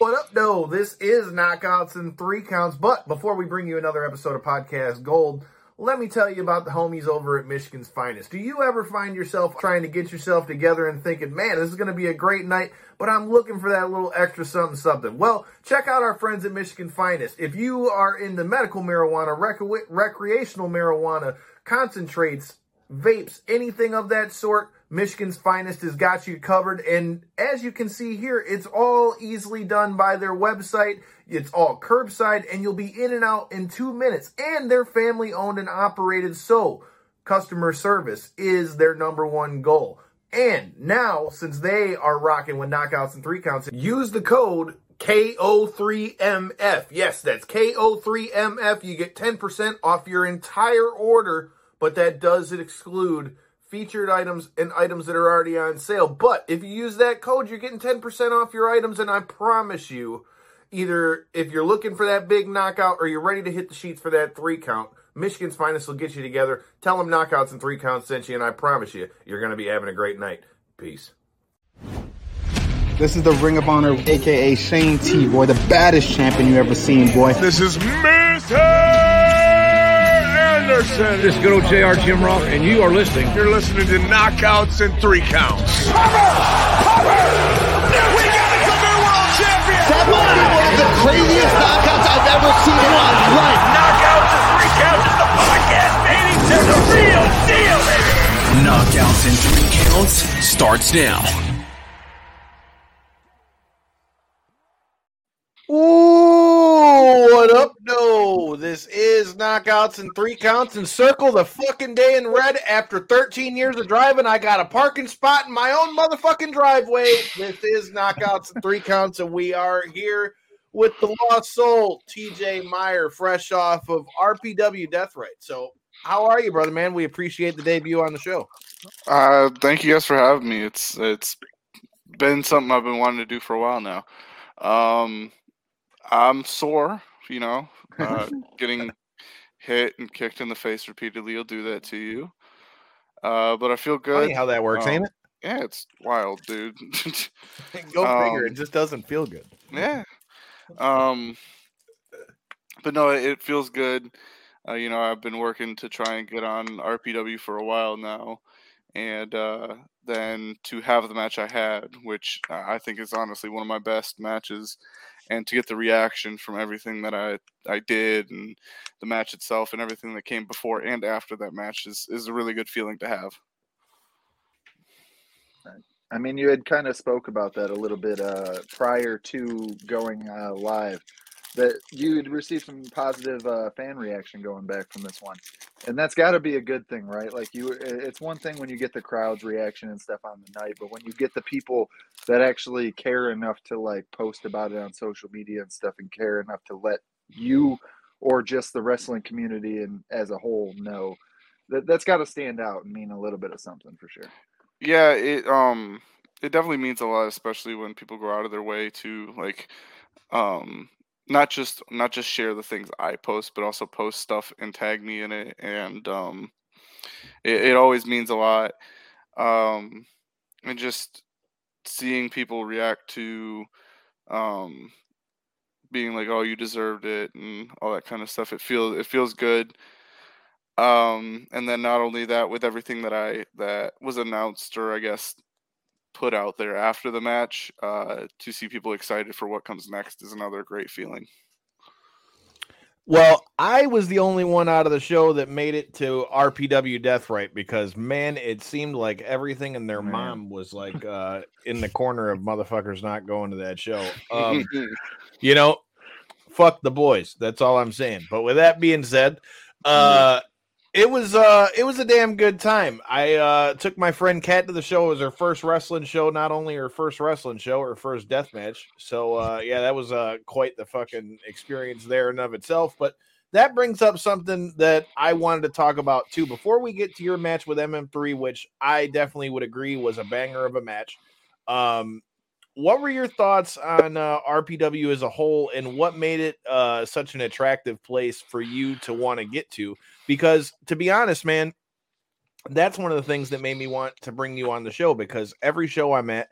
What up, no? This is Knockouts and Three Counts. But before we bring you another episode of Podcast Gold, let me tell you about the homies over at Michigan's Finest. Do you ever find yourself trying to get yourself together and thinking, man, this is going to be a great night, but I'm looking for that little extra something, something? Well, check out our friends at Michigan Finest. If you are into medical marijuana, rec- recreational marijuana, concentrates, vapes, anything of that sort, Michigan's Finest has got you covered. And as you can see here, it's all easily done by their website. It's all curbside, and you'll be in and out in two minutes. And they're family owned and operated, so customer service is their number one goal. And now, since they are rocking with knockouts and three counts, use the code KO3MF. Yes, that's KO3MF. You get 10% off your entire order, but that does exclude featured items and items that are already on sale. But if you use that code, you're getting 10% off your items, and I promise you, either if you're looking for that big knockout or you're ready to hit the sheets for that three count, Michigan's finest will get you together. Tell them knockouts and three counts sent you, and I promise you, you're going to be having a great night. Peace. This is the Ring of Honor, aka Shane T, boy, the baddest champion you ever seen, boy. This is Mr. Anderson. This is good old JR Jim Ross, and you are listening. You're listening to Knockouts and Three Counts. Cover! Cover! We got a new world champion! That might be one of the craziest knockouts I've ever seen in my life. Knockouts and Three Counts is the podcast, baby! It's the real deal, baby! Knockouts and Three Counts starts now. Ooh, what up, no? This is Knockouts and Three Counts and Circle the fucking day in red. After 13 years of driving, I got a parking spot in my own motherfucking driveway. This is Knockouts and Three Counts, and we are here with the Lost Soul, TJ Meyer, fresh off of RPW Death Right. So, how are you, brother, man? We appreciate the debut on the show. Uh, thank you guys for having me. It's it's been something I've been wanting to do for a while now. Um, I'm sore, you know, uh, getting hit and kicked in the face repeatedly will do that to you. Uh, but I feel good. Funny how that works, Um, ain't it? Yeah, it's wild, dude. Go figure. um, It just doesn't feel good. yeah. Um, but no, it, it feels good. Uh, you know, I've been working to try and get on RPW for a while now, and uh, then to have the match I had, which I think is honestly one of my best matches, and to get the reaction from everything that I I did and the match itself and everything that came before and after that match is is a really good feeling to have. I mean, you had kind of spoke about that a little bit uh, prior to going uh, live. That you'd receive some positive uh, fan reaction going back from this one, and that's got to be a good thing, right? Like you, it's one thing when you get the crowd's reaction and stuff on the night, but when you get the people that actually care enough to like post about it on social media and stuff, and care enough to let you or just the wrestling community and as a whole know that that's got to stand out and mean a little bit of something for sure. Yeah, it um it definitely means a lot, especially when people go out of their way to like um not just not just share the things I post, but also post stuff and tag me in it, and um it, it always means a lot. Um and just seeing people react to um being like, "Oh, you deserved it," and all that kind of stuff. It feels it feels good um and then not only that with everything that i that was announced or i guess put out there after the match uh to see people excited for what comes next is another great feeling Well, I was the only one out of the show that made it to RPW Death Right because man, it seemed like everything in their Man. mom was like uh in the corner of motherfuckers not going to that show. Um you know, fuck the boys. That's all I'm saying. But with that being said, uh it was uh it was a damn good time. I uh took my friend Kat to the show. It was her first wrestling show, not only her first wrestling show, her first death match. So uh yeah, that was uh quite the fucking experience there in of itself. But that brings up something that I wanted to talk about too. Before we get to your match with MM3, which I definitely would agree was a banger of a match. Um what were your thoughts on uh, RPW as a whole, and what made it uh, such an attractive place for you to want to get to? Because to be honest, man, that's one of the things that made me want to bring you on the show. Because every show I'm at,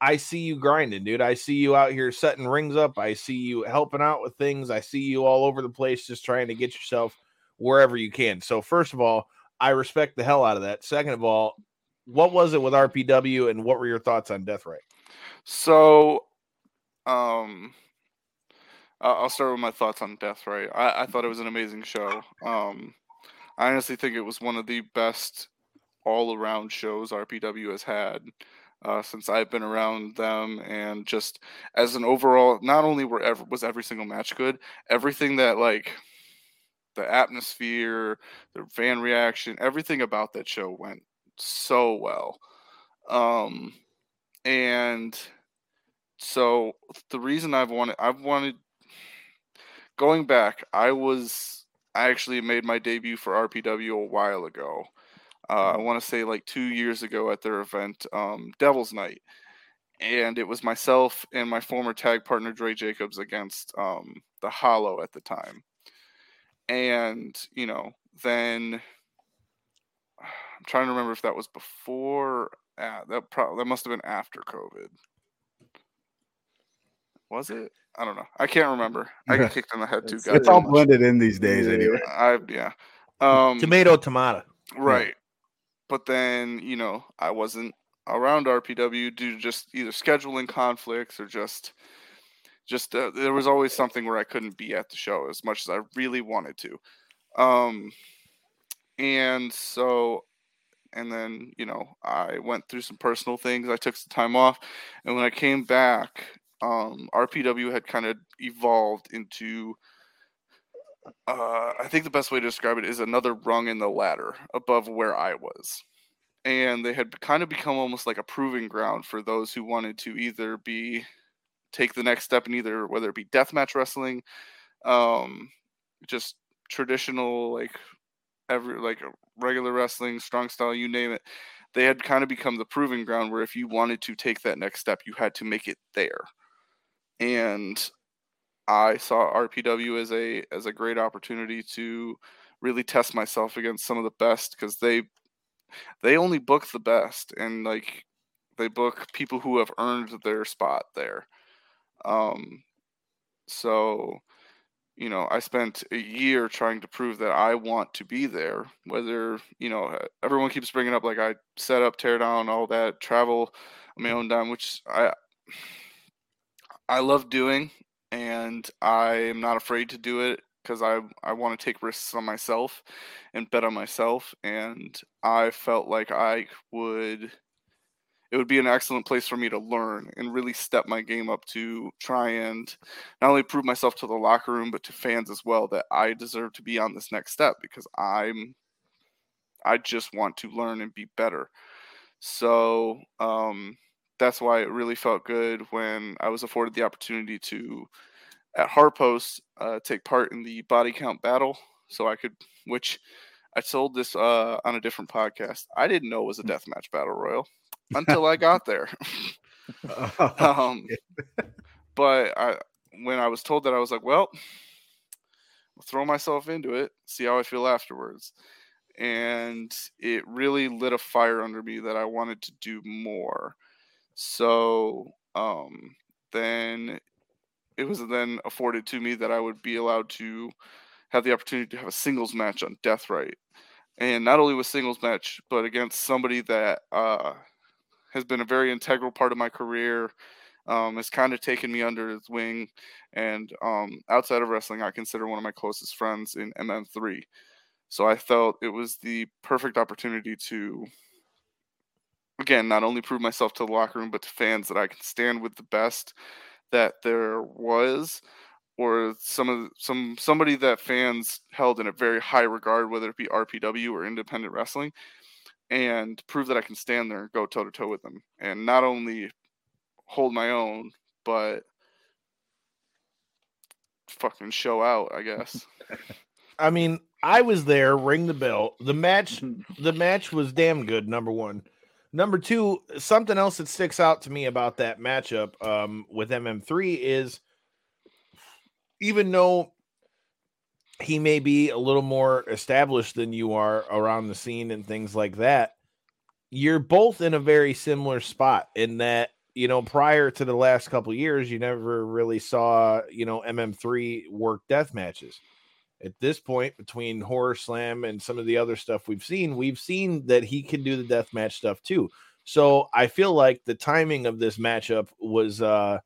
I see you grinding, dude. I see you out here setting rings up. I see you helping out with things. I see you all over the place just trying to get yourself wherever you can. So, first of all, I respect the hell out of that. Second of all, what was it with RPW and what were your thoughts on Death Right? So, um, I'll start with my thoughts on Death Right. I, I thought it was an amazing show. Um, I honestly think it was one of the best all around shows RPW has had uh, since I've been around them, and just as an overall, not only were ever was every single match good, everything that like the atmosphere, the fan reaction, everything about that show went so well. Um, and so the reason I've wanted, I've wanted going back, I was I actually made my debut for RPW a while ago. Uh, I want to say like two years ago at their event, um, Devil's Night, and it was myself and my former tag partner Dre Jacobs against um, the Hollow at the time, and you know then I'm trying to remember if that was before uh, that that must have been after COVID. Was it? I don't know. I can't remember. I get kicked in the head too. It's- It's all blended in these days, Yeah. anyway. I yeah. Um, Tomato, tomato. Right. But then, you know, I wasn't around RPW due to just either scheduling conflicts or just just uh, there was always something where I couldn't be at the show as much as I really wanted to. Um and so and then, you know, I went through some personal things. I took some time off and when I came back, um RPW had kind of evolved into uh, I think the best way to describe it is another rung in the ladder above where I was. And they had kind of become almost like a proving ground for those who wanted to either be take the next step in either whether it be deathmatch wrestling, um, just traditional like every like regular wrestling, strong style, you name it. They had kind of become the proving ground where if you wanted to take that next step, you had to make it there. And I saw RPW as a as a great opportunity to really test myself against some of the best because they they only book the best and like they book people who have earned their spot there. Um, so you know, I spent a year trying to prove that I want to be there. Whether you know, everyone keeps bringing up like I set up, tear down, all that, travel on my own dime, which I I love doing and I am not afraid to do it because I I want to take risks on myself and bet on myself and I felt like I would it would be an excellent place for me to learn and really step my game up to try and not only prove myself to the locker room but to fans as well that I deserve to be on this next step because I'm I just want to learn and be better. So, um that's why it really felt good when I was afforded the opportunity to, at Harpos, uh, take part in the body count battle. So I could, which I told this uh, on a different podcast. I didn't know it was a deathmatch battle royal until I got there. um, but I, when I was told that, I was like, well, I'll throw myself into it, see how I feel afterwards. And it really lit a fire under me that I wanted to do more. So um, then it was then afforded to me that I would be allowed to have the opportunity to have a singles match on Death Right. And not only with singles match, but against somebody that uh, has been a very integral part of my career, um, has kind of taken me under his wing. And um, outside of wrestling, I consider one of my closest friends in MM3. So I felt it was the perfect opportunity to again, not only prove myself to the locker room, but to fans that I can stand with the best that there was, or some of some somebody that fans held in a very high regard, whether it be RPW or independent wrestling, and prove that I can stand there and go toe to toe with them, and not only hold my own, but fucking show out, I guess. I mean, I was there, ring the bell. The match, the match was damn good. Number one, number two, something else that sticks out to me about that matchup um, with MM3 is even though he may be a little more established than you are around the scene and things like that, you're both in a very similar spot in that you know, prior to the last couple years, you never really saw, you know, MM3 work death matches. At this point, between Horror Slam and some of the other stuff we've seen, we've seen that he can do the death match stuff too. So I feel like the timing of this matchup was uh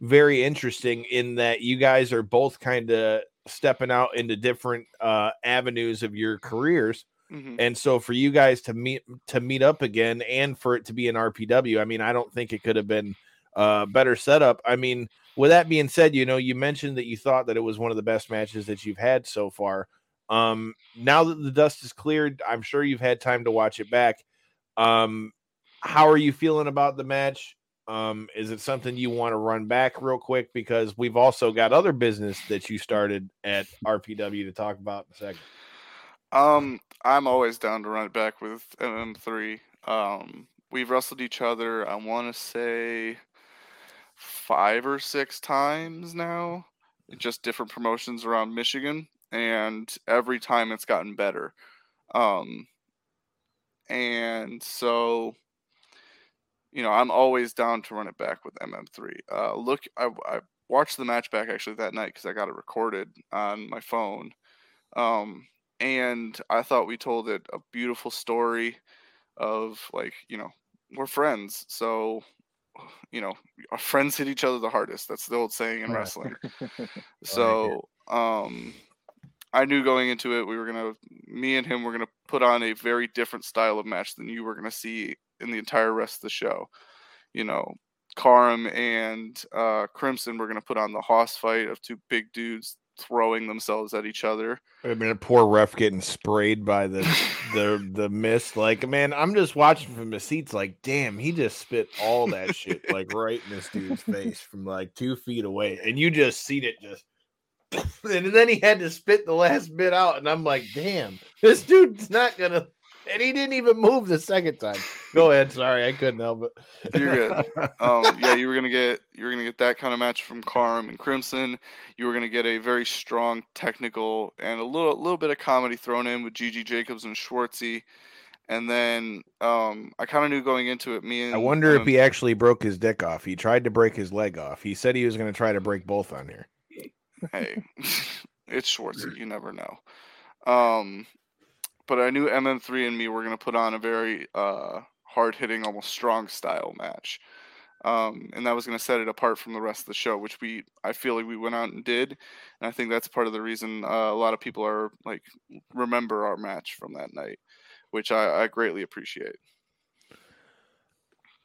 very interesting in that you guys are both kind of stepping out into different uh avenues of your careers Mhm. and so for you guys to meet to meet up again and for it to be an RPW, I mean, I don't think it could have been a better setup. I mean, with that being said, you know, you mentioned that you thought that it was one of the best matches that you've had so far. Um, now that the dust is cleared, I'm sure you've had time to watch it back. Um, how are you feeling about the match? Um, is it something you want to run back real quick? Because we've also got other business that you started at RPW to talk about in a second. Um, I'm always down to run it back with MM3. Um, we've wrestled each other. I want to say five or six times now, just different promotions around Michigan, and every time it's gotten better. Um, and so, you know, I'm always down to run it back with MM3. Uh, look, I, I watched the match back actually that night because I got it recorded on my phone. Um, and I thought we told it a beautiful story of like, you know, we're friends. So, you know, our friends hit each other the hardest. That's the old saying in wrestling. so, um, I knew going into it, we were gonna, me and him were gonna put on a very different style of match than you were gonna see in the entire rest of the show. You know, Karam and uh, Crimson were gonna put on the hoss fight of two big dudes throwing themselves at each other. I mean, a poor ref getting sprayed by the the the mist. Like, man, I'm just watching from the seats. Like, damn, he just spit all that shit like right in this dude's face from like two feet away, and you just seen it just. And then he had to spit the last bit out, and I'm like, damn, this dude's not gonna. And he didn't even move the second time. Go ahead. Sorry, I couldn't help it. You're good. um, yeah, you were gonna get you were gonna get that kind of match from Karam and Crimson. You were gonna get a very strong technical and a little little bit of comedy thrown in with Gigi Jacobs and Schwartzy. And then um, I kind of knew going into it. Me and I wonder if he actually broke his dick off. He tried to break his leg off. He said he was going to try to break both on here. hey, it's Schwartzy. You never know. Um, but I knew MM3 and me were going to put on a very uh, hard hitting, almost strong style match. Um, and that was going to set it apart from the rest of the show, which we I feel like we went out and did, and I think that's part of the reason uh, a lot of people are like remember our match from that night, which I, I greatly appreciate.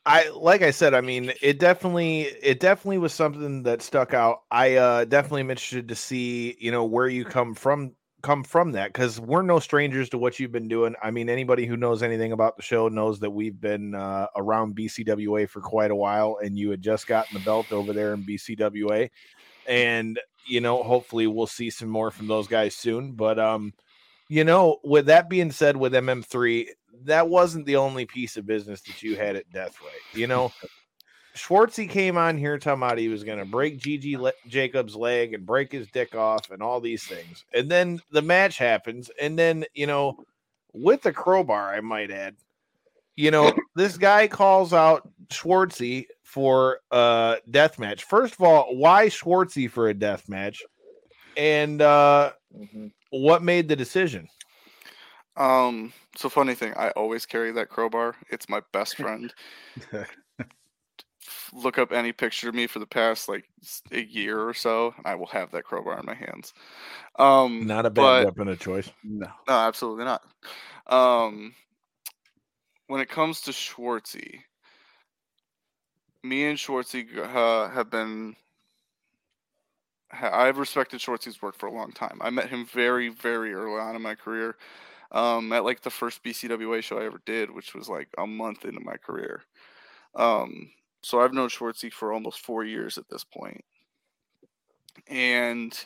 I like I said, I mean, it definitely it definitely was something that stuck out. I uh definitely am interested to see, you know, where you come from come from that because we're no strangers to what you've been doing. I mean, anybody who knows anything about the show knows that we've been uh, around BCWA for quite a while, and you had just gotten the belt over there in BCWA, and you know, hopefully we'll see some more from those guys soon. But um, you know, with that being said, with MM3, that wasn't the only piece of business that you had at Death Right. You know, Schwartzy came on here talking about he was going to break Gigi Le- Jacobs' leg and break his dick off and all these things. And then the match happens. And then, you know, with the crowbar, I might add, you know, this guy calls out Schwartzy for a death match. First of all, why Schwartzy for a death match? And uh, Mhm. what made the decision? Um, so funny thing, I always carry that crowbar. It's my best friend. Look up any picture of me for the past like a year or so, and I will have that crowbar in my hands. Um, Not a bad but- weapon of choice. No. No, absolutely not. Um, when it comes to Schwartzy, me and Schwartzy uh, have been. I've respected Schwartzy's work for a long time. I met him very, very early on in my career, um, at like the first BCWA show I ever did, which was like a month into my career. Um, so I've known Schwartzy for almost four years at this point, and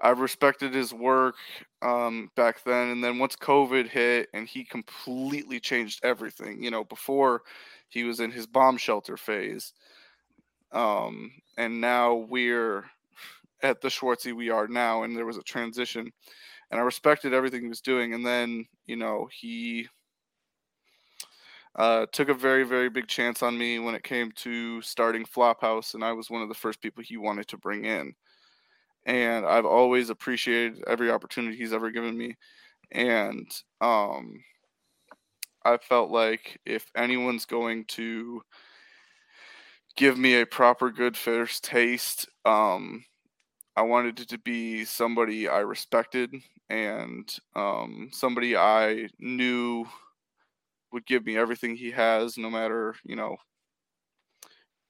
I've respected his work um, back then. And then once COVID hit and he completely changed everything, you know, before he was in his bomb shelter phase. Um, and now we're at the Schwartzy we are now, and there was a transition. And I respected everything he was doing. And then, you know, he uh, took a very very big chance on me when it came to starting Flophouse, and I was one of the first people he wanted to bring in. And I've always appreciated every opportunity he's ever given me, and um, I felt like if anyone's going to give me a proper good first taste, um, I wanted it to be somebody I respected and um, somebody I knew would give me everything he has, no matter you know,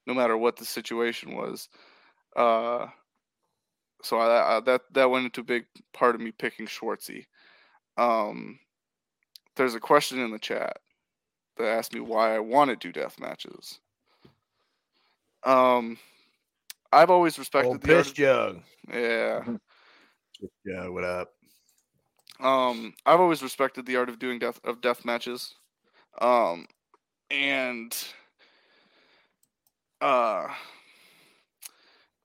no matter what the situation was. Uh, so I, I, that that went into a big part of me picking Schwartzy. Um, there's a question in the chat that asked me why I want to do death matches. Um, I've always respected Old the piss jug. yeah. Yeah, what up? Um, I've always respected the art of doing death of death matches. Um, and uh,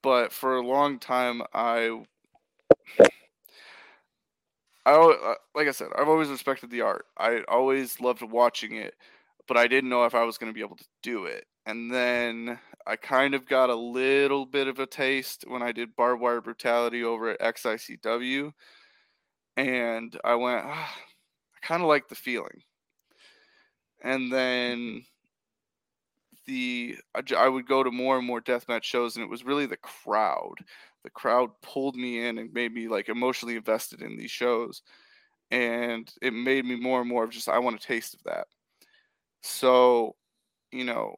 but for a long time, I, I, uh, like I said, I've always respected the art. I always loved watching it, but I didn't know if I was going to be able to do it. And then I kind of got a little bit of a taste when I did barbed wire brutality over at XICW and I went, ah, I kind of like the feeling. And then the I would go to more and more deathmatch shows, and it was really the crowd. The crowd pulled me in and made me like emotionally invested in these shows, and it made me more and more of just I want a taste of that. So, you know,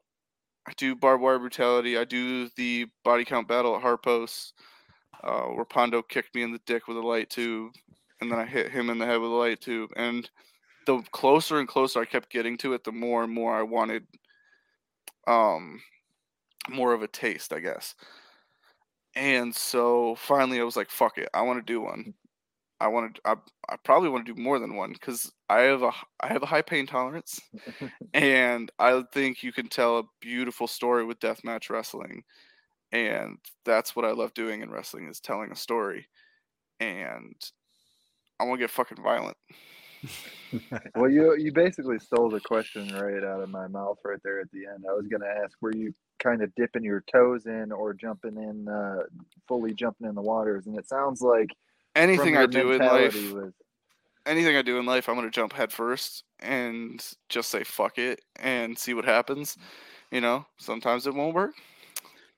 I do barbed wire brutality. I do the body count battle at Harpos, uh, where Pondo kicked me in the dick with a light tube and then I hit him in the head with a light tube. And the closer and closer I kept getting to it, the more and more I wanted um more of a taste, I guess. And so finally I was like, fuck it, I want to do one. I want to I, I probably want to do more than one cuz I have a I have a high pain tolerance and I think you can tell a beautiful story with deathmatch wrestling. And that's what I love doing in wrestling is telling a story. And I want to get fucking violent. Well, you you basically stole the question right out of my mouth right there at the end. I was going to ask, were you kind of dipping your toes in or jumping in, uh, fully jumping in the waters? And it sounds like Anything I do in life, was anything I do in life, I'm gonna jump head first and just say fuck it and see what happens. You know, sometimes it won't work.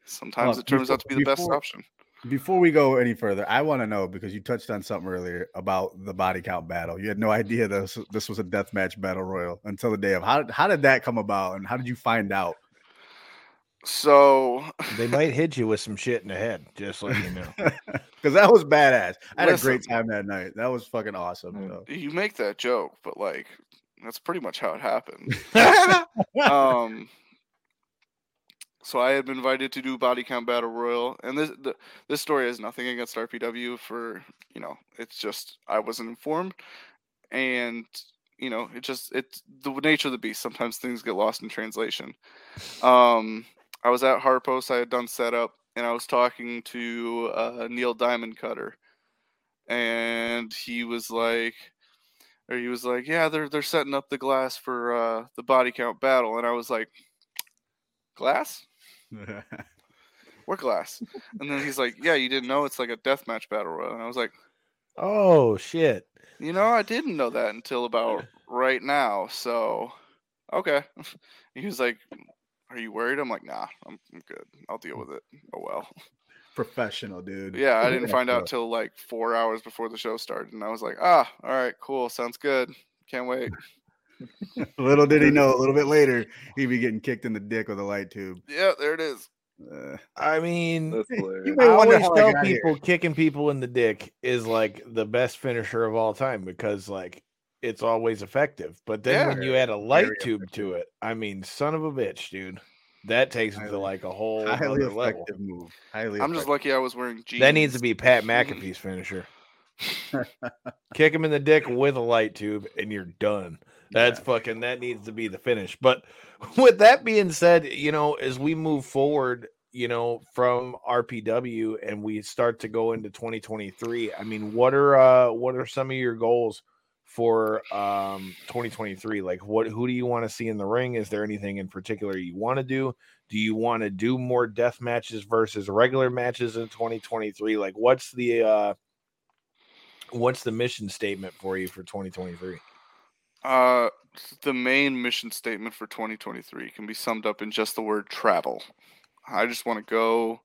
Sometimes Well, it turns out to be the best option. Before we go any further, I want to know because you touched on something earlier about the body count battle. You had no idea this this was a death match battle royal until the day of. How how did that come about, and how did you find out? So They might hit you with some shit in the head, just like you know. Because that was badass. I had a great time that night. That was fucking awesome. Mm. so. you make that joke, but like that's pretty much how it happened. um so I had been invited to do body count battle royal, and this the, this story has nothing against RPW. For you know, it's just I wasn't informed, and you know, it just it's the nature of the beast. Sometimes things get lost in translation. Um, I was at Harpos. I had done setup, and I was talking to uh, Neil Diamond Cutter, and he was like, or he was like, "Yeah, they're they're setting up the glass for uh, the body count battle," and I was like, "Glass? What glass?" And then he's like, "Yeah, you didn't know it's like a deathmatch battle royal," and I was like, oh shit. "You know, I didn't know that until about right now." So, okay. He was like, "Are you worried?" I'm like, "Nah, I'm, I'm good. I'll deal with it." Oh well. Professional, dude. Yeah, I didn't find out till like four hours before the show started, and I was like, "Ah, all right, cool, sounds good. Can't wait." Little did he know, a little bit later, he'd be getting kicked in the dick with a light tube. Yeah, there it is. Uh, I mean, you may I wonder always how I tell got here. people kicking people in the dick is like the best finisher of all time because like it's always effective. But then Yeah. when you add a light Very tube to it, I mean, son of a bitch, dude, that takes it to like a whole highly other level. effective move. Highly I'm just lucky I was wearing jeans. That needs to be Pat McAfee's finisher. Kick him in the dick with a light tube, and you're done. That's fucking. That needs to be the finish. But with that being said, you know, as we move forward, you know, from RPW and we start to go into 2023, I mean, what are uh what are some of your goals for um 2023? Like what who do you want to see in the ring? Is there anything in particular you want to do? Do you want to do more death matches versus regular matches in 2023? Like what's the uh what's the mission statement for you for 2023? Uh, the main mission statement for 2023 can be summed up in just the word travel. I just want to go.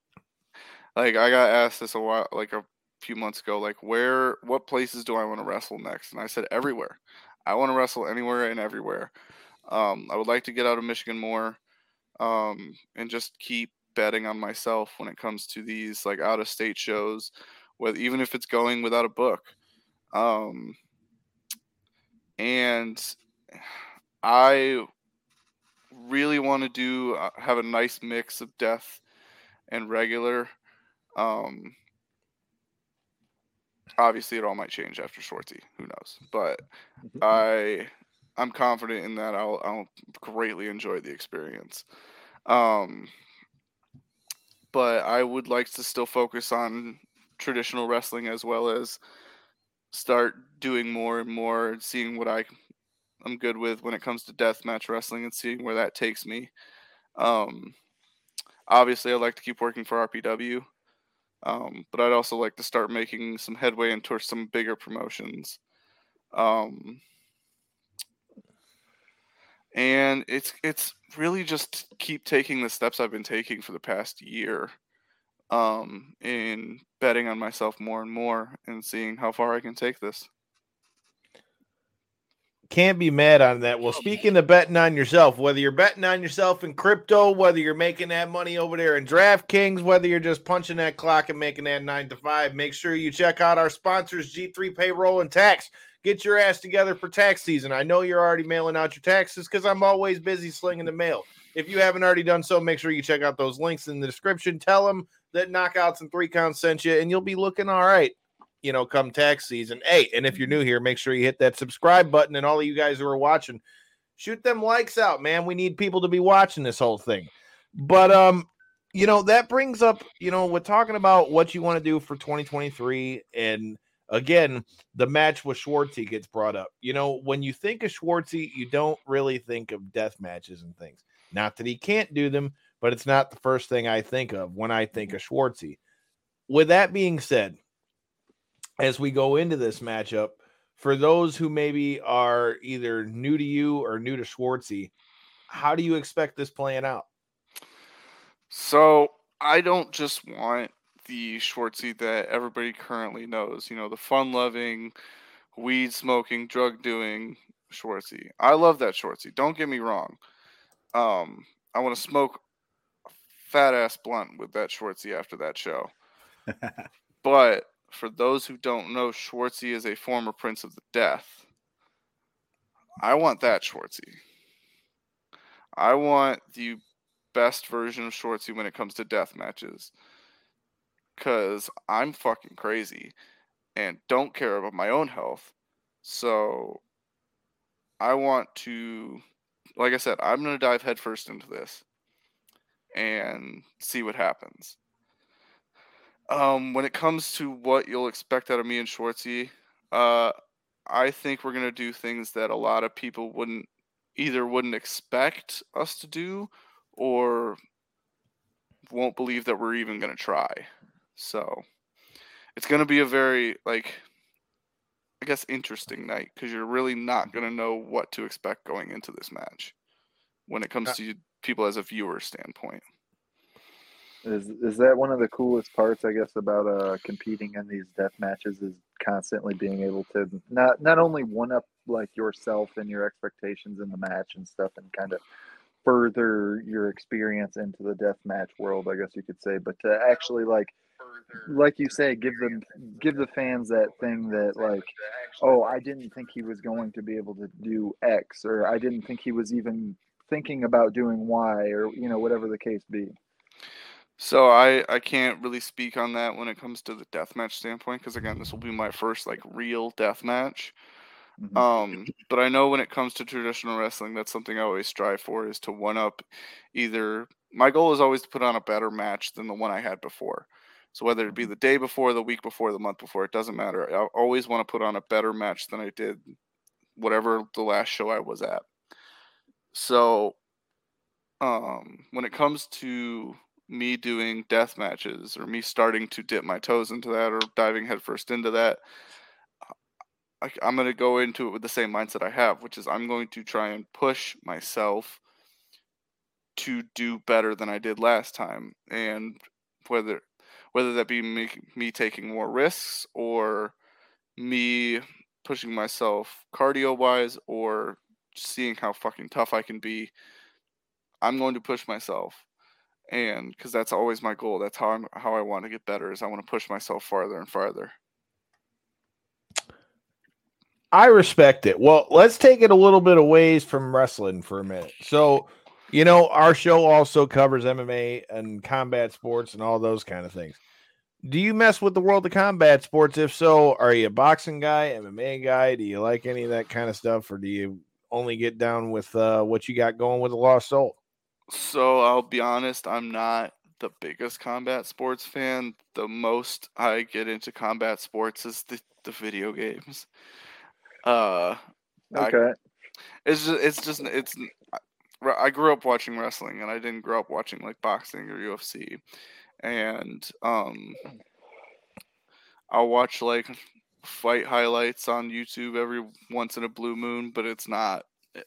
Like I got asked this a while, like a few months ago, like where, what places do I want to wrestle next? And I said everywhere. I want to wrestle anywhere and everywhere. Um, I would like to get out of Michigan more, um, and just keep betting on myself when it comes to these like out of state shows, whether even if it's going without a book. Um, and I really want to do uh, have a nice mix of death and regular. Um, obviously, it all might change after Schwartzy. Who knows? But I I'm confident in that. I'll I'll greatly enjoy the experience. Um, but I would like to still focus on traditional wrestling as well as start doing more and more, seeing what I I'm good with when it comes to deathmatch wrestling and seeing where that takes me. Um, obviously, I'd like to keep working for RPW, um, but I'd also like to start making some headway into some bigger promotions. Um, and it's it's really just keep taking the steps I've been taking for the past year um, in betting on myself more and more and seeing how far I can take this. Can't be mad on that. Well, speaking of betting on yourself, whether you're betting on yourself in crypto, whether you're making that money over there in DraftKings, whether you're just punching that clock and making that nine to five, make sure you check out our sponsors, G3 Payroll and Tax. Get your ass together for tax season. I know you're already mailing out your taxes because I'm always busy slinging the mail. If you haven't already done so, make sure you check out those links in the description. Tell them that knockouts and three counts sent you, and you'll be looking all right. You know, come tax season. Hey, and if you're new here, make sure you hit that subscribe button. And all of you guys who are watching, shoot them likes out, man. We need people to be watching this whole thing. But um, you know, that brings up, you know, we're talking about what you want to do for 2023. And again, the match with Schwartzy gets brought up. You know, when you think of Schwartzy, you don't really think of death matches and things. Not that he can't do them, but it's not the first thing I think of when I think mm-hmm. of Schwartzy. With that being said, as we go into this matchup, for those who maybe are either new to you or new to Schwartzy, how do you expect this playing out? So I don't just want the Schwartzy that everybody currently knows. You know, the fun-loving, weed smoking, drug doing Schwartzy. I love that Schwartzy. Don't get me wrong. Um, I want to smoke a fat ass blunt with that Schwartzy after that show. but for those who don't know, Schwartzy is a former Prince of the Death. I want that Schwartzy. I want the best version of Schwartzy when it comes to death matches. Cause I'm fucking crazy and don't care about my own health. So I want to like I said, I'm gonna dive headfirst into this and see what happens. Um, when it comes to what you'll expect out of me and Schwartzy, uh, I think we're gonna do things that a lot of people wouldn't either wouldn't expect us to do or won't believe that we're even gonna try. So it's gonna be a very like I guess interesting night because you're really not gonna know what to expect going into this match when it comes Uh to people as a viewer standpoint. Is is that one of the coolest parts, I guess, about uh competing in these death matches is constantly being able to not not only one up like yourself and your expectations in the match and stuff and kind of further your experience into the death match world, I guess you could say, but to actually like like you say, give them give the fans that thing that like, oh, I didn't think he was going to be able to do X or I didn't think he was even thinking about doing Y or you know, whatever the case be. So I I can't really speak on that when it comes to the deathmatch standpoint because again this will be my first like real death match. Um, but I know when it comes to traditional wrestling, that's something I always strive for is to one up either. My goal is always to put on a better match than the one I had before. So whether it be the day before, the week before, the month before, it doesn't matter. I always want to put on a better match than I did whatever the last show I was at. So, um, when it comes to me doing death matches or me starting to dip my toes into that or diving headfirst into that, I, I'm going to go into it with the same mindset I have, which is I'm going to try and push myself to do better than I did last time, and whether whether that be me, me taking more risks or me pushing myself cardio wise or seeing how fucking tough I can be, I'm going to push myself. And because that's always my goal, that's how I'm how I want to get better. Is I want to push myself farther and farther. I respect it. Well, let's take it a little bit away from wrestling for a minute. So, you know, our show also covers MMA and combat sports and all those kind of things. Do you mess with the world of combat sports? If so, are you a boxing guy, MMA guy? Do you like any of that kind of stuff, or do you only get down with uh, what you got going with the Lost Soul? So I'll be honest, I'm not the biggest combat sports fan. The most I get into combat sports is the, the video games. Uh, I- Okay. it's just it's just it's I grew up watching wrestling and I didn't grow up watching like boxing or UFC. And um I'll watch like fight highlights on YouTube every once in a blue moon, but it's not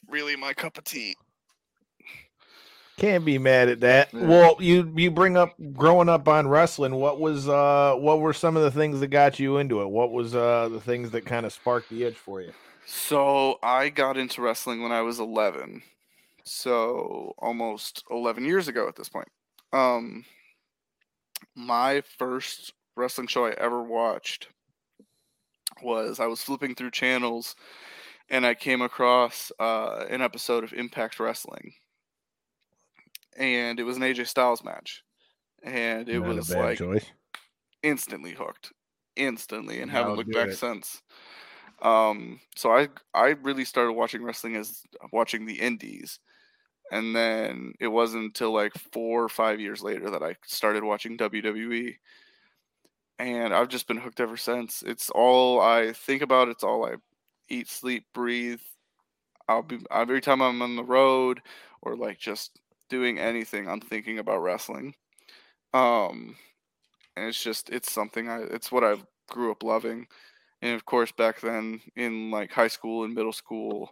really my cup of tea. Can't be mad at that. Yeah. Well, you you bring up growing up on wrestling. What was uh what were some of the things that got you into it? What was uh the things that kind of sparked the itch for you? So I got into wrestling when I was 11. So almost 11 years ago at this point. Um my first wrestling show I ever watched was I was flipping through channels and I came across uh, an episode of Impact Wrestling. And it was an AJ Styles match. And it Not was like choice. instantly hooked instantly and haven't looked back it. since um so i i really started watching wrestling as watching the indies and then it wasn't until like four or five years later that i started watching wwe and i've just been hooked ever since. It's all i think about it's all i eat sleep breathe. I'll be every time i'm on the road or like just doing anything i'm thinking about wrestling. Um and it's just it's something I it's what I grew up loving. And of course, back then in like high school and middle school,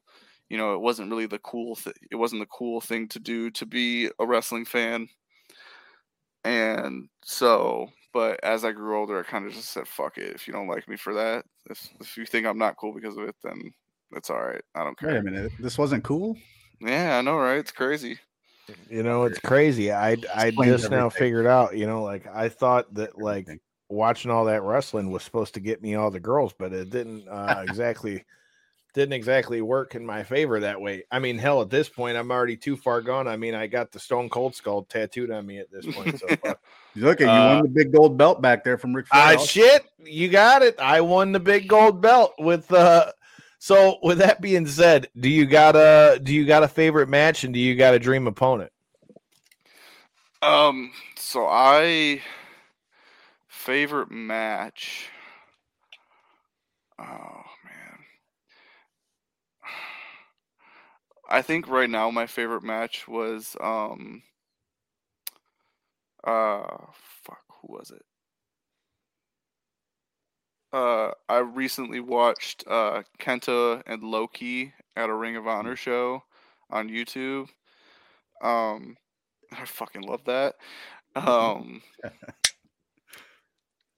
you know, it wasn't really the cool th- it wasn't the cool thing to do to be a wrestling fan. And so, but as I grew older, I kind of just said, "Fuck it. If you don't like me for that, if if you think I'm not cool because of it, then that's all right. I don't care. Wait a care." minute. This wasn't cool. Yeah, I know, right? It's crazy. You know, it's crazy. I I Explains just now figured out. You know, like I thought that like watching all that wrestling was supposed to get me all the girls, but it didn't uh, exactly didn't exactly work in my favor that way. I mean, hell, at this point, I'm already too far gone. I mean, I got the Stone Cold Skull tattooed on me at this point. So fuck. Look at you Uh, won the big gold belt back there from Ric Flair. Ah, also. shit, you got it. I won the big gold belt with uh so with that being said, do you got a do you got a favorite match and do you got a dream opponent? Um, so I favorite match. Oh I think right now my favorite match was um uh fuck who was it? Uh I recently watched uh Kenta and Low Ki at a Ring of Honor show on YouTube. Um I fucking love that. Um,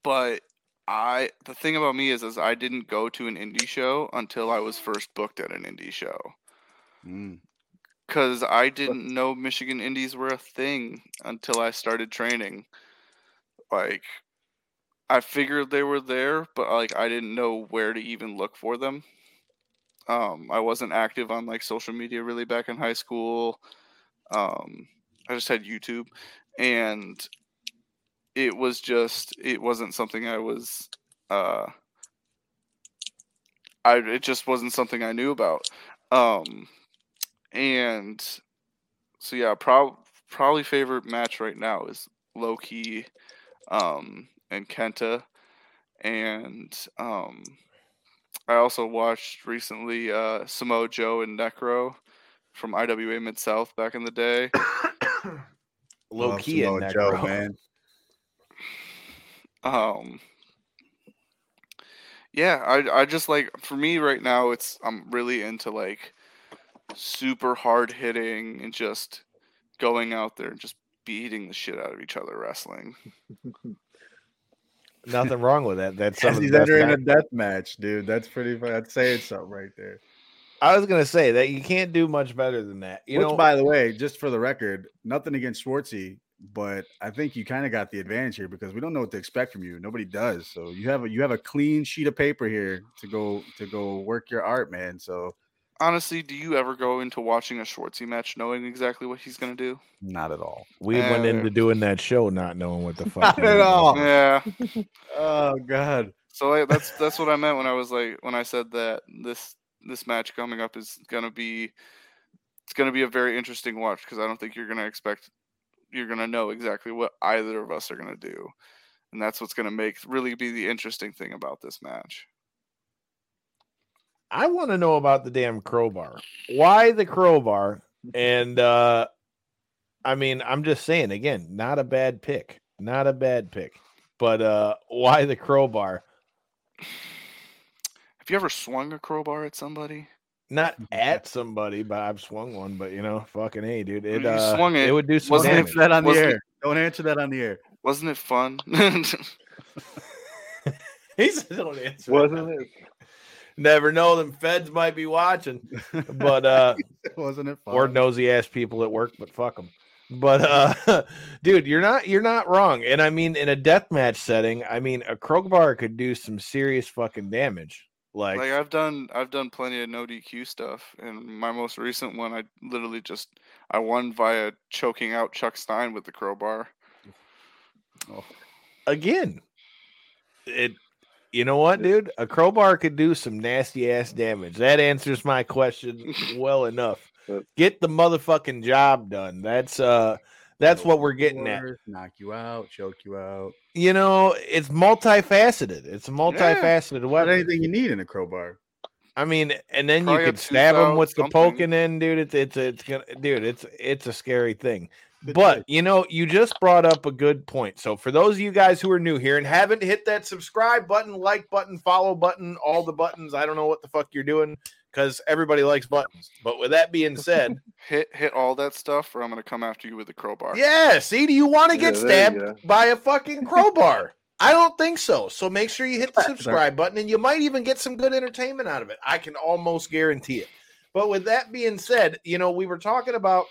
but I the thing about me is is I didn't go to an indie show until I was first booked at an indie show Mm. because I didn't know Michigan Indies were a thing until I started training. Like, I figured they were there, but like I didn't know where to even look for them. Um, I wasn't active on like social media really back in high school. Um, I just had YouTube, and it was just it wasn't something I was. Uh, I it just wasn't something I knew about. Um, and so yeah, prob- probably favorite match right now is Low Ki, um, and Kenta, and um, I also watched recently uh, Samoa Joe and Necro from IWA Mid South back in the day. Low Love key in Samoa that Joe, man. Um, yeah, I I just like for me right now, it's I'm really into like super hard hitting and just going out there and just beating the shit out of each other wrestling. Nothing wrong with that. That's some As of he's entering a death match, dude. That's pretty. fu- That's saying something right there. I was gonna say that you can't do much better than that. You Which, know, by the way, just for the record, nothing against Schwartzy, but I think you kind of got the advantage here because we don't know what to expect from you. Nobody does. So you have a you have a clean sheet of paper here to go to go work your art, man. So Honestly, do you ever go into watching a Schwartzy match knowing exactly what he's gonna do? not at all. we went Uh, into doing that show not knowing what the fuck. Not we were at doing. all. Yeah. Oh God. So I, that's that's what I meant when I was like when I said that this this match coming up is gonna be it's gonna be a very interesting watch because I don't think you're gonna expect you're gonna know exactly what either of us are gonna do, and that's what's gonna make really be the interesting thing about this match. I want to know about the damn crowbar. Why the crowbar? And uh I mean, I'm just saying again, not a bad pick. Not a bad pick. But uh why the crowbar? Have you ever swung a crowbar at somebody? Not at somebody, but I've swung one, but you know, fucking hey, dude. It You uh, swung it. it would do some Wasn't it damage. Answer that on the Wasn't air. it- Don't answer that on the air. Wasn't it fun? He said, "Don't answer." Wasn't it? Never know. Them feds might be watching, but uh, Wasn't it fun? or nosy ass people at work, but fuck them. But uh, dude, you're not you're not wrong. And I mean, in a death match setting, I mean, a crowbar could do some serious fucking damage. Like, like I've done I've done plenty of no DQ stuff, and my most recent one I literally just I won via choking out Chuck Stein with the crowbar. Oh. again, it. You know what, dude? A crowbar could do some nasty ass damage. That answers my question well enough. Get the motherfucking job done. That's uh that's what we're getting at. Knock you out, choke you out. You know, it's multifaceted. It's a multifaceted What weapon. anything you need in a crowbar? I mean, and then Probably you could stab them with the poking in, dude. It's it's it's gonna, dude. It's it's a scary thing. Good But you know, you just brought up a good point. So for those of you guys who are new here and haven't hit that subscribe button, like button, follow button, all the buttons, I don't know what the fuck you're doing because everybody likes buttons. But with that being said, Hit hit all that stuff, or I'm gonna come after you with the crowbar. yeah, see, do you want to get Yeah, stabbed by a fucking crowbar? I don't think so. So make sure you hit the subscribe button and you might even get some good entertainment out of it. I can almost guarantee it. But with that being said, you know, we were talking about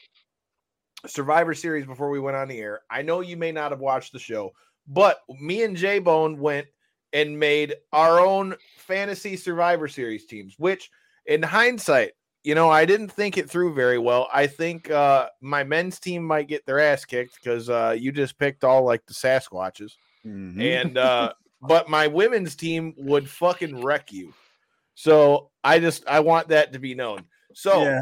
Survivor Series before we went on the air. I know you may not have watched the show, but me and J Bone went and made our own fantasy Survivor Series teams, which in hindsight, you know, I didn't think it through very well. I think uh my men's team might get their ass kicked because uh you just picked all like the Sasquatches. Mhm. And uh but my women's team would fucking wreck you. So I just I want that to be known. So yeah,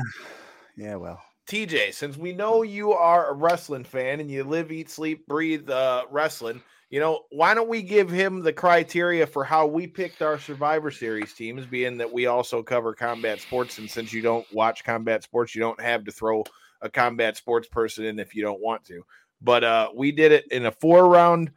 yeah. Well, TJ, since we know you are a wrestling fan and you live, eat, sleep, breathe uh, wrestling, you know, why don't we give him the criteria for how we picked our Survivor Series teams, being that we also cover combat sports. And since you don't watch combat sports, you don't have to throw a combat sports person in if you don't want to. But uh, we did it in a four round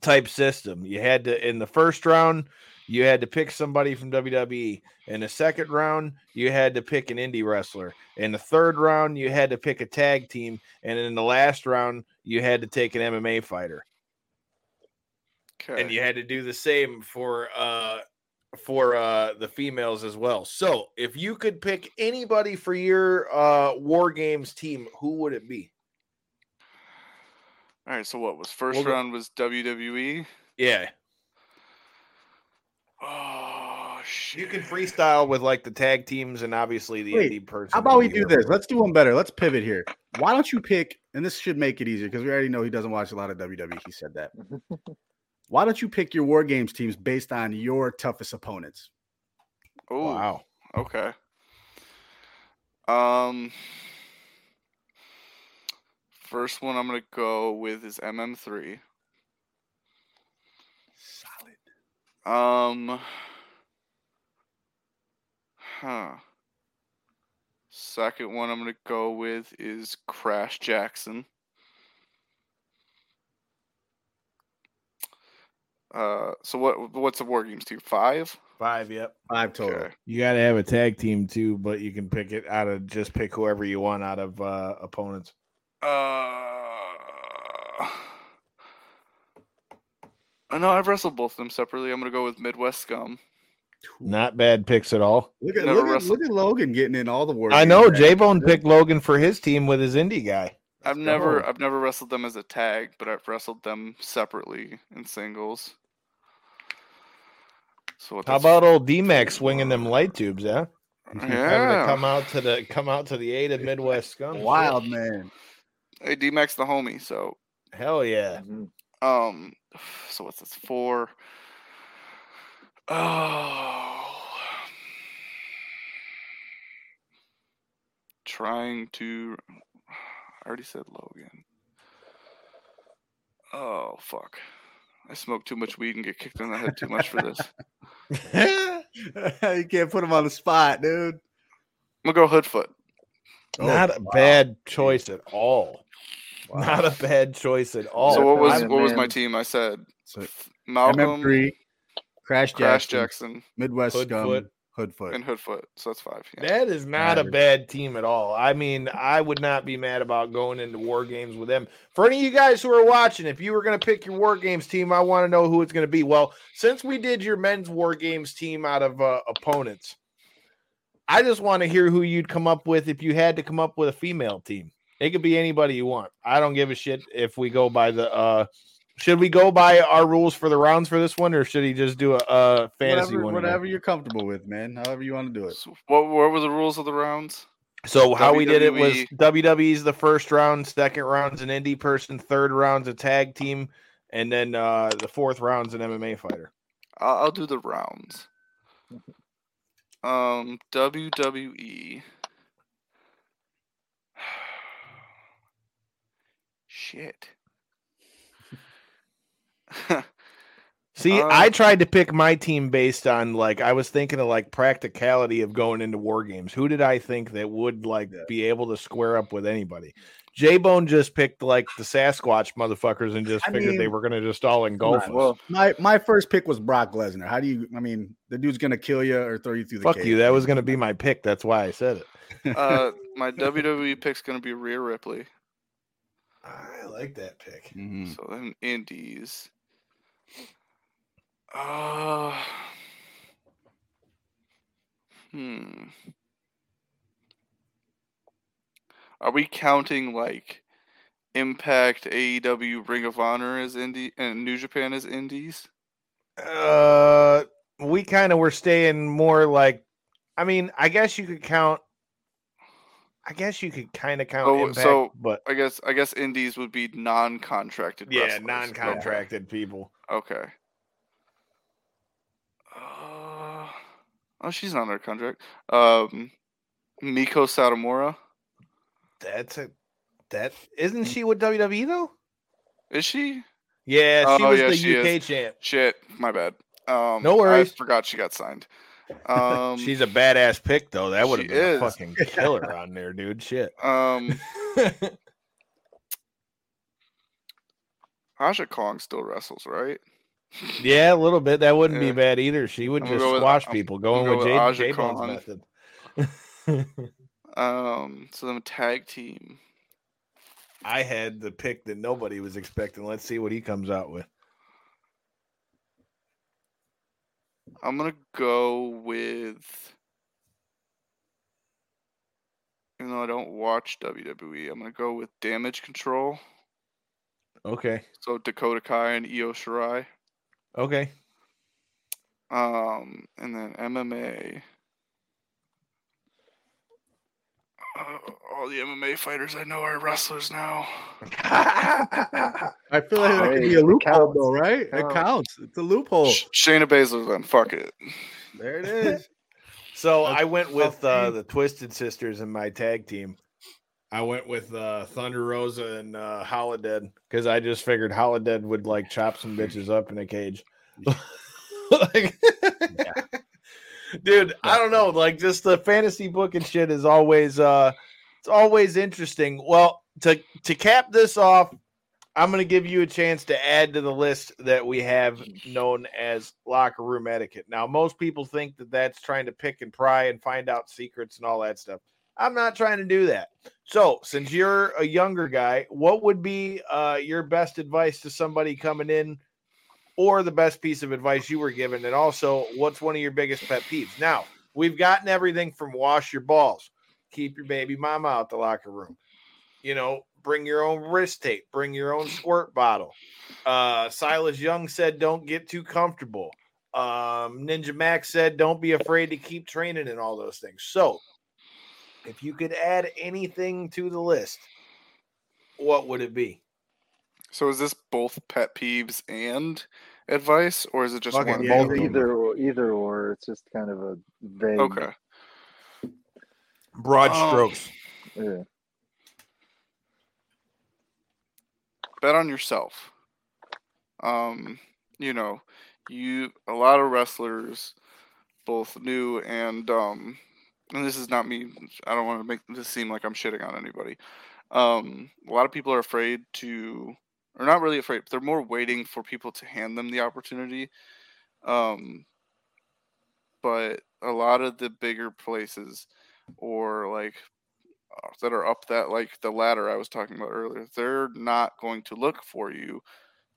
type system. You had to, in the first round, you had to pick somebody from WWE. In the second round, you had to pick an indie wrestler. In the third round, you had to pick a tag team. And in the last round, you had to take an MMA fighter. Okay. And you had to do the same for uh for uh the females as well. So if you could pick anybody for your uh war games team, who would it be? All right. So what was 1st We'll round was WWE. Yeah. Oh shit. You can freestyle with like the tag teams and obviously the Wait, indie person. how about we do this? Let's do one better. Let's pivot here. Why don't you pick? And this should make it easier because we already know he doesn't watch a lot of WWE. He said that. Why don't you pick your war games teams based on your toughest opponents? Oh Wow. Okay. Um. First one I'm gonna go with is MM3. Solid. Um. Huh. Second one I'm gonna go with is Crash Jackson. Uh, so what? What's the war games team? Five. Five, yep. Five total. Okay. You got to have a tag team too, but you can pick it out of just pick whoever you want out of uh, opponents. Uh, I know I've wrestled both of them separately. I'm gonna go with Midwest Scum. Not bad picks at all. Look at look at, look at Logan getting in all the work. I know man. J Bone picked Logan for his team with his indie guy. I've never go. I've never wrestled them as a tag, but I've wrestled them separately in singles. So How about old D Max swinging them light tubes? Yeah, yeah? come out to the come out to the aid of Midwest scum. Wild man. Hey, D Max the homie. So Hell yeah. Um, so what's this for? Oh, trying to. I already said Logan. Oh fuck! I smoke too much weed and get kicked in the head too much for this. you can't put him on the spot, dude. I'm gonna go Hoodfoot. Not oh, a bad choice at all. Not a bad choice at all. so what was what was my team? I said So Malcolm, MM3, Crash Crash Jackson, Jackson, Midwest Hoodfoot. Scum, Hoodfoot. and Hoodfoot. So that's five. Yeah. That is not a bad team at all. I mean, I would not be mad about going into war games with them. For any of you guys who are watching, if you were going to pick your war games team, I want to know who it's going to be. Well, since we did your men's war games team out of uh, opponents, I just want to hear who you'd come up with if you had to come up with a female team. It could be anybody you want. I don't give a shit if we go by the. uh Should we go by our rules for the rounds for this one, or should he just do a, a fantasy whatever, one? whatever you're comfortable with, man. However you want to do it. So what what were the rules of the rounds? So how we did it was WWE's the first round, second round's an indie person, third round's a tag team, and then uh the fourth round's an MMA fighter. I'll, I'll do the rounds. Um, WWE. Shit. See, Uh, I tried to pick my team based on like I was thinking of like practicality of going into war games. Who did I think that would like Yeah. be able to square up with anybody? J Bone just picked like the Sasquatch motherfuckers and just I figured they were gonna just all engulf us. Well, My my first pick was Brock Lesnar. How do you? I mean, the dude's gonna kill you or throw you through the. Fuck cage. you. That was gonna be my pick. That's why I said it. uh, my WWE pick's gonna be Rhea Ripley. I like that pick. Mhm. So then Indies. Uh, hmm. Are we counting like Impact, AEW, Ring of Honor as indie and New Japan as indies? Uh, we kind of were staying more like, I mean, I guess you could count. I guess you could kind of count Oh, impact, so but I guess I guess indies would be non-contracted. yeah, wrestlers. non-contracted people. Okay. Uh, oh, she's not under contract. Um, Meiko Satomura. That's a that isn't she with WWE though? Is she? Yeah, she Oh, was yeah, the UK is. champ. Shit, my bad. Um, No worries. I forgot she got signed. Um, She's a badass pick though. That would have been a fucking killer on there, dude. Shit. um, Aja Kong still wrestles, right? Yeah, a little bit. That wouldn't Yeah. be bad either. She would I'm just with- squash I'm- people, I'm going with go with Aja J Bone's method. Um, so then tag team. I had the pick that nobody was expecting. Let's see what he comes out with. I'm gonna go with. Even though I don't watch WWE, I'm gonna go with Damage Control. Okay. So Dakota Kai and Io Shirai. Okay. Um, and then MMA. Uh, all the MMA fighters I know are wrestlers now. I feel like that could be a loophole, counts. though, right? It Counts. counts. It's a loophole. Sh- Shayna Baszler, then fuck it. There it is. So That's I went with uh, the Twisted Sisters in my tag team. I went with uh, Thunder Rosa and uh, Holidead because I just figured Holidead would like chop some bitches up in a cage. Like- dude i don't know like just the fantasy book and shit is always uh it's always interesting. Well to to cap this off i'm going to give you a chance to add to the list that we have known as locker room etiquette. Now most people think that that's trying to pick and pry and find out secrets and all that stuff i'm not trying to do that so since you're a younger guy what would be uh your best advice to somebody coming in or the best piece of advice you were given? And also, what's one of your biggest pet peeves? Now, we've gotten everything from wash your balls, keep your baby mama out the locker room, you know, bring your own wrist tape, bring your own squirt bottle. Uh, Silas Young said, don't get too comfortable. Um, Ninja Max said, don't be afraid to keep training and all those things. So, if you could add anything to the list, what would it be? So is this both pet peeves and advice, or is it just Fucking one? both of them? either or, either or. It's just kind of a vague. Okay. Broad Um, strokes. Yeah. bet on yourself. Um, you know, you a lot of wrestlers, both new and um, and this is not me. I don't want to make this seem like I'm shitting on anybody. Um, a lot of people are afraid to, or not really afraid. But they're more waiting for people to hand them the opportunity. Um, but a lot of the bigger places, or like uh, that are up that like the ladder I was talking about earlier, they're not going to look for you.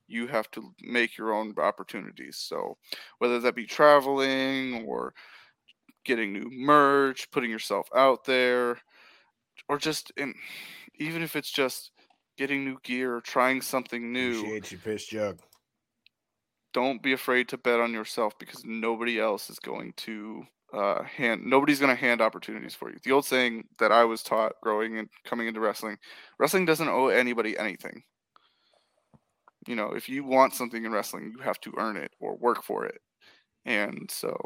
You have to make your own opportunities. So whether that be traveling or getting new merch, putting yourself out there, or just in even if it's just getting new gear, or trying something new. Appreciate you, piss jug. don't be afraid to bet on yourself because nobody else is going to uh, hand nobody's going to hand opportunities for you. The old saying that i was taught growing and coming into wrestling wrestling doesn't owe anybody anything. You know if you want something in wrestling you have to earn it or work for it. And so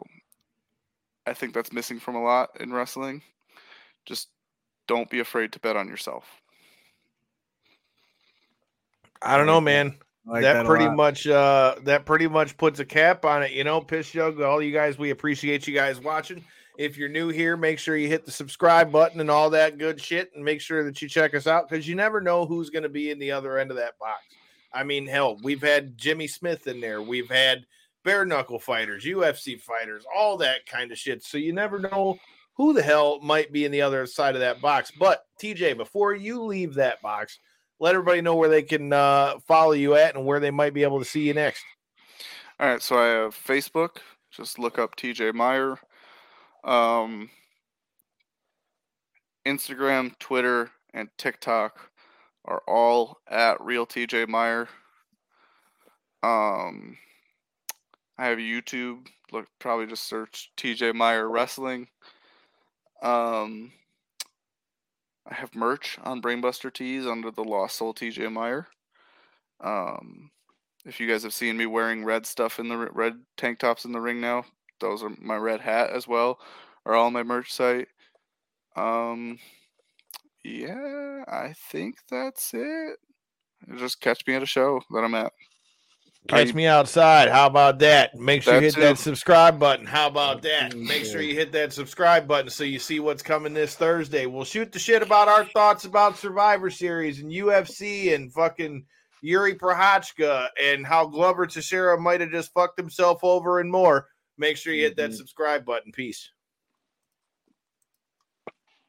i think that's missing from a lot in wrestling just don't be afraid to bet on yourself I don't know, man. Like that, that pretty much uh that pretty much puts a cap on it, you know, piss jug. All you guys, we appreciate you guys watching. If you're new here, make sure you hit the subscribe button and all that good shit, and make sure that you check us out because you never know who's going to be in the other end of that box. I mean, hell, we've had Jimmy Smith in there, we've had bare knuckle fighters, UFC fighters, all that kind of shit. So you never know who the hell might be in the other side of that box. But TJ, before you leave that box, let everybody know where they can uh, follow you at and where they might be able to see you next. All right, so I have Facebook. Just look up TJ Meyer. Um, Instagram, Twitter, and TikTok are all at real TJ Meyer. Um, I have YouTube. Look, probably just search TJ Meyer Wrestling. Um, I have merch on Brainbuster Tees under the Lost Soul TJ Meyer. Um, if you guys have seen me wearing red stuff in the red tank tops in the ring now, those are my red hat as well. Are all on my merch site. Um, yeah, I think that's it. Just catch me at a show that I'm at. Catch me outside. How about that? Make sure you That hit that subscribe button. How about that? Make sure you hit that subscribe button so you see what's coming this Thursday. We'll shoot the shit about our thoughts about Survivor Series and UFC and fucking Jiri Prochazka and how Glover Teixeira might have just fucked himself over and more. Make sure you hit that subscribe button. Peace.